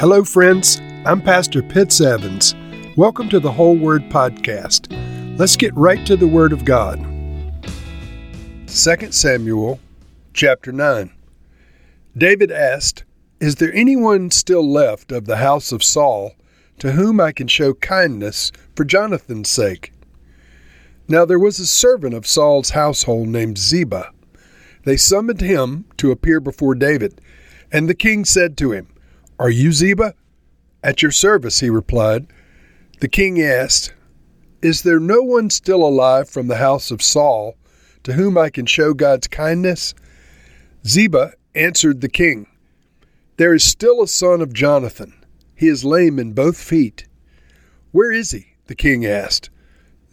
Hello, friends. I'm Pastor Pitts Evans. Welcome to the Whole Word Podcast. Let's get right to the Word of God. 2 Samuel chapter 9. David asked, Is there anyone still left of the house of Saul to whom I can show kindness for Jonathan's sake? Now there was a servant of Saul's household named Ziba. They summoned him to appear before David, and the king said to him, Are you Ziba? At your service, he replied. The king asked, Is there no one still alive from the house of Saul to whom I can show God's kindness? Ziba answered the king, There is still a son of Jonathan. He is lame in both feet. Where is he? the king asked.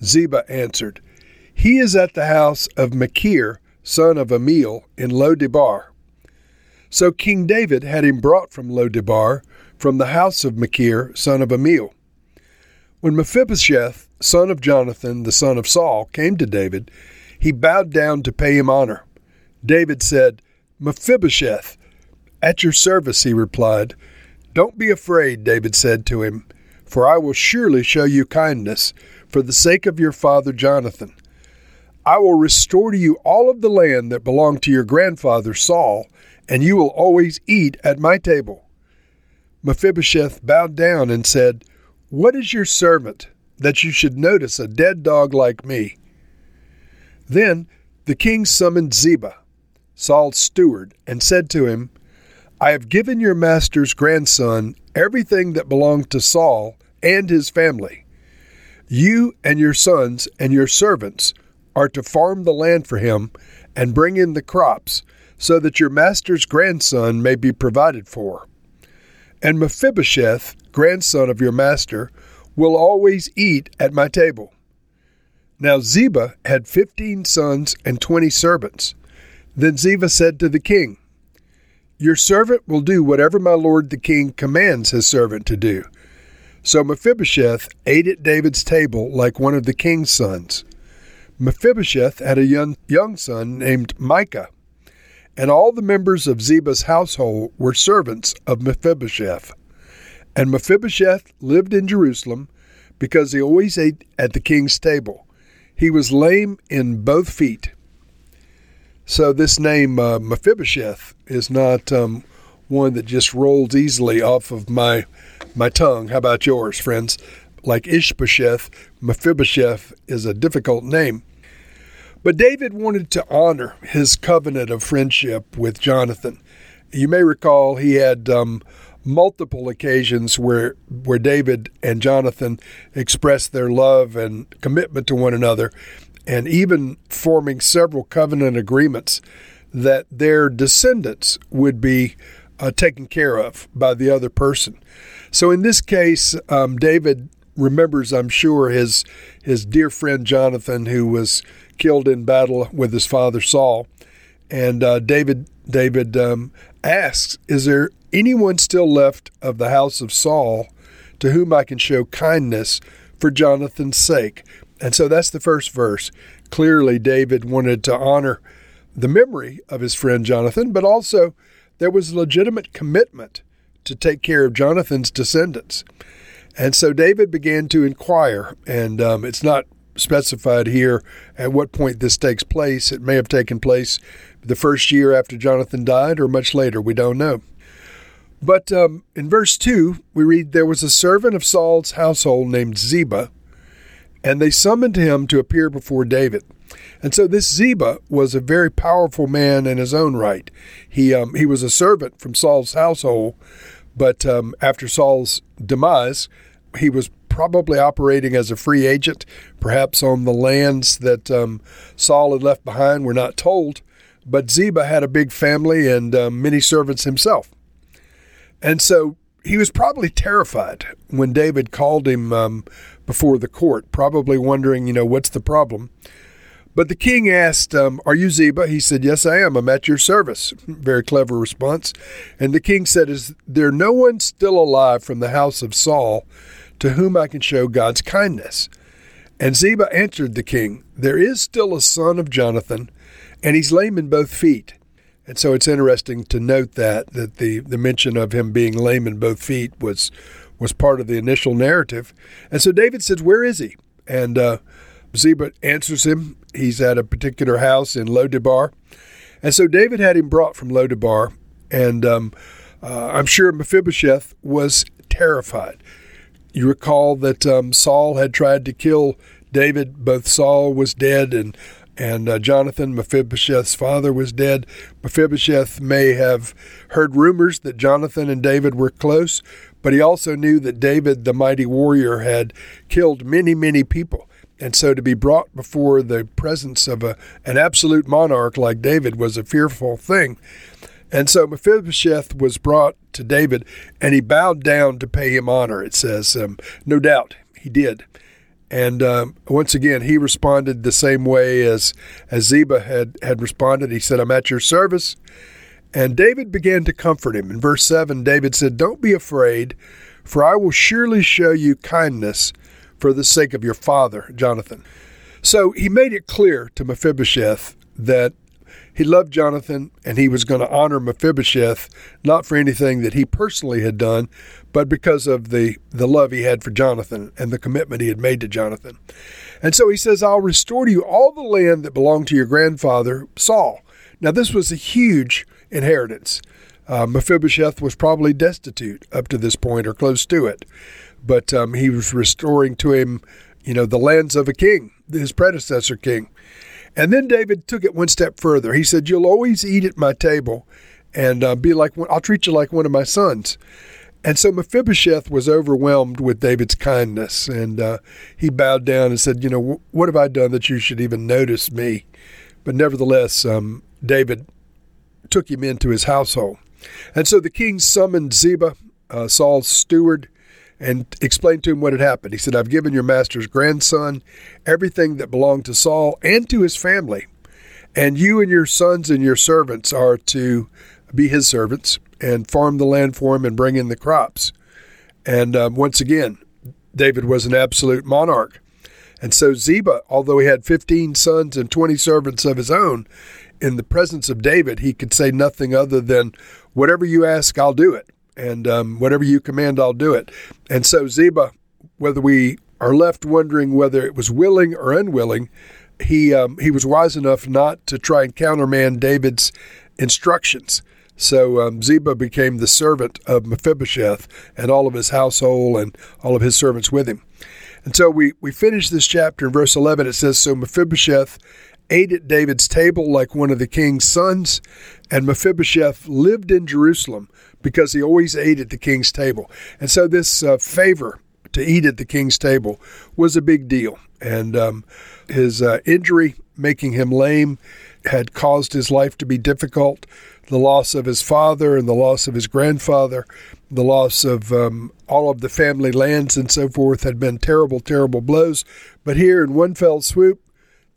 Ziba answered, He is at the house of Machir, son of Ammiel, in Lo-debar. So King David had him brought from Lo-debar, from the house of Machir, son of Ammiel. When Mephibosheth, son of Jonathan, the son of Saul, came to David, he bowed down to pay him honor. David said, Mephibosheth, at your service, he replied. Don't be afraid, David said to him, for I will surely show you kindness, for the sake of your father Jonathan. I will restore to you all of the land that belonged to your grandfather Saul, and you will always eat at my table. Mephibosheth bowed down and said, what is your servant that you should notice a dead dog like me? Then the king summoned Ziba, Saul's steward, and said to him, I have given your master's grandson everything that belonged to Saul and his family. You and your sons and your servants are to farm the land for him and bring in the crops, so that your master's grandson may be provided for. And Mephibosheth, grandson of your master, will always eat at my table. Now Ziba had fifteen sons and twenty servants. Then Ziba said to the king, Your servant will do whatever my lord the king commands his servant to do. So Mephibosheth ate at David's table like one of the king's sons. Mephibosheth had a young, young son named Micah, and all the members of Ziba's household were servants of Mephibosheth. And Mephibosheth lived in Jerusalem because he always ate at the king's table. He was lame in both feet. So this name uh, Mephibosheth is not um, one that just rolls easily off of my my tongue. How about yours, friends? Like Ishbosheth, Mephibosheth is a difficult name. But David wanted to honor his covenant of friendship with Jonathan. You may recall he had um, multiple occasions where where David and Jonathan expressed their love and commitment to one another, and even forming several covenant agreements that their descendants would be uh, taken care of by the other person. So in this case, um, David remembers, I'm sure, his his dear friend Jonathan, who was killed in battle with his father Saul. And uh, David David um, asks, "Is there anyone still left of the house of Saul to whom I can show kindness for Jonathan's sake?" And so that's the first verse. Clearly, David wanted to honor the memory of his friend Jonathan, but also there was a legitimate commitment to take care of Jonathan's descendants. And so David began to inquire, and um, it's not specified here at what point this takes place. It may have taken place the first year after Jonathan died or much later. We don't know. But um, in verse 2, we read, There was a servant of Saul's household named Ziba, and they summoned him to appear before David. And so this Ziba was a very powerful man in his own right. He, um, he was a servant from Saul's household, but um, after Saul's demise, he was probably operating as a free agent, perhaps on the lands that um, Saul had left behind. We're not told. But Ziba had a big family and um, many servants himself. And so he was probably terrified when David called him um, before the court, probably wondering, you know, what's the problem? But the king asked, um, Are you Ziba? He said, Yes, I am. I'm at your service. Very clever response. And the king said, Is there no one still alive from the house of Saul to whom I can show God's kindness. And Ziba answered the king, There is still a son of Jonathan, and he's lame in both feet. And so it's interesting to note that that the, the mention of him being lame in both feet was was part of the initial narrative. And so David says, "Where is he?" And uh, Ziba answers him. He's at a particular house in Lodebar. And so David had him brought from Lodebar, and um, uh, I'm sure Mephibosheth was terrified. You recall that um, Saul had tried to kill David. Both Saul was dead and and uh, Jonathan, Mephibosheth's father, was dead. Mephibosheth may have heard rumors that Jonathan and David were close, but he also knew that David, the mighty warrior, had killed many, many people. And so to be brought before the presence of a, an absolute monarch like David was a fearful thing. And so Mephibosheth was brought to David, and he bowed down to pay him honor, it says. Um, no doubt he did. And um, once again, he responded the same way as, as Ziba had, had responded. He said, I'm at your service. And David began to comfort him. In verse 7, David said, Don't be afraid, for I will surely show you kindness for the sake of your father, Jonathan. So he made it clear to Mephibosheth that he loved Jonathan and he was going to honor Mephibosheth, not for anything that he personally had done, but because of the, the love he had for Jonathan and the commitment he had made to Jonathan. And so he says, I'll restore to you all the land that belonged to your grandfather, Saul. Now, this was a huge inheritance. Uh, Mephibosheth was probably destitute up to this point or close to it, but um, he was restoring to him, you know, the lands of a king, his predecessor king. And then David took it one step further. He said, You'll always eat at my table and uh, be like, I'll treat you like one of my sons. And so Mephibosheth was overwhelmed with David's kindness, and uh, he bowed down and said, You know, what have I done that you should even notice me? But nevertheless, um, David took him into his household. And so the king summoned Ziba, uh, Saul's steward, and explained to him what had happened. He said, I've given your master's grandson everything that belonged to Saul and to his family. And you and your sons and your servants are to be his servants and farm the land for him and bring in the crops. And um, once again, David was an absolute monarch. And so Ziba, although he had 15 sons and 20 servants of his own, in the presence of David, he could say nothing other than, Whatever you ask, I'll do it and um, whatever you command, I'll do it. And so Ziba, whether we are left wondering whether it was willing or unwilling, he um, he was wise enough not to try and countermand David's instructions. So um, Ziba became the servant of Mephibosheth and all of his household and all of his servants with him. And so we, we finish this chapter in verse 11. It says, So Mephibosheth ate at David's table like one of the king's sons, and Mephibosheth lived in Jerusalem because he always ate at the king's table. And so this uh, favor to eat at the king's table was a big deal. And um, his uh, injury, making him lame, had caused his life to be difficult. The loss of his father and the loss of his grandfather, the loss of um, all of the family lands and so forth had been terrible, terrible blows. But here, in one fell swoop,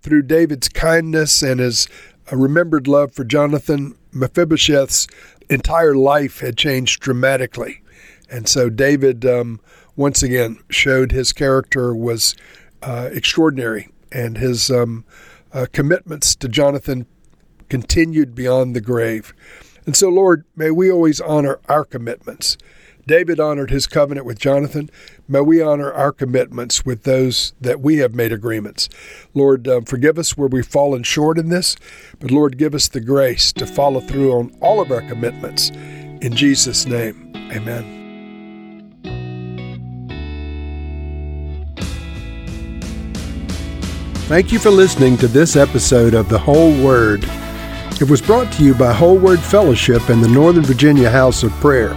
through David's kindness and his uh, remembered love for Jonathan, Mephibosheth's entire life had changed dramatically. And so David, um, once again, showed his character was uh, extraordinary, and his um, uh, commitments to Jonathan continued beyond the grave. And so, Lord, may we always honor our commitments. David honored his covenant with Jonathan. May we honor our commitments with those that we have made agreements. Lord, um, forgive us where we've fallen short in this, but Lord, give us the grace to follow through on all of our commitments. In Jesus' name, amen. Thank you for listening to this episode of The Whole Word. It was brought to you by Whole Word Fellowship and the Northern Virginia House of Prayer.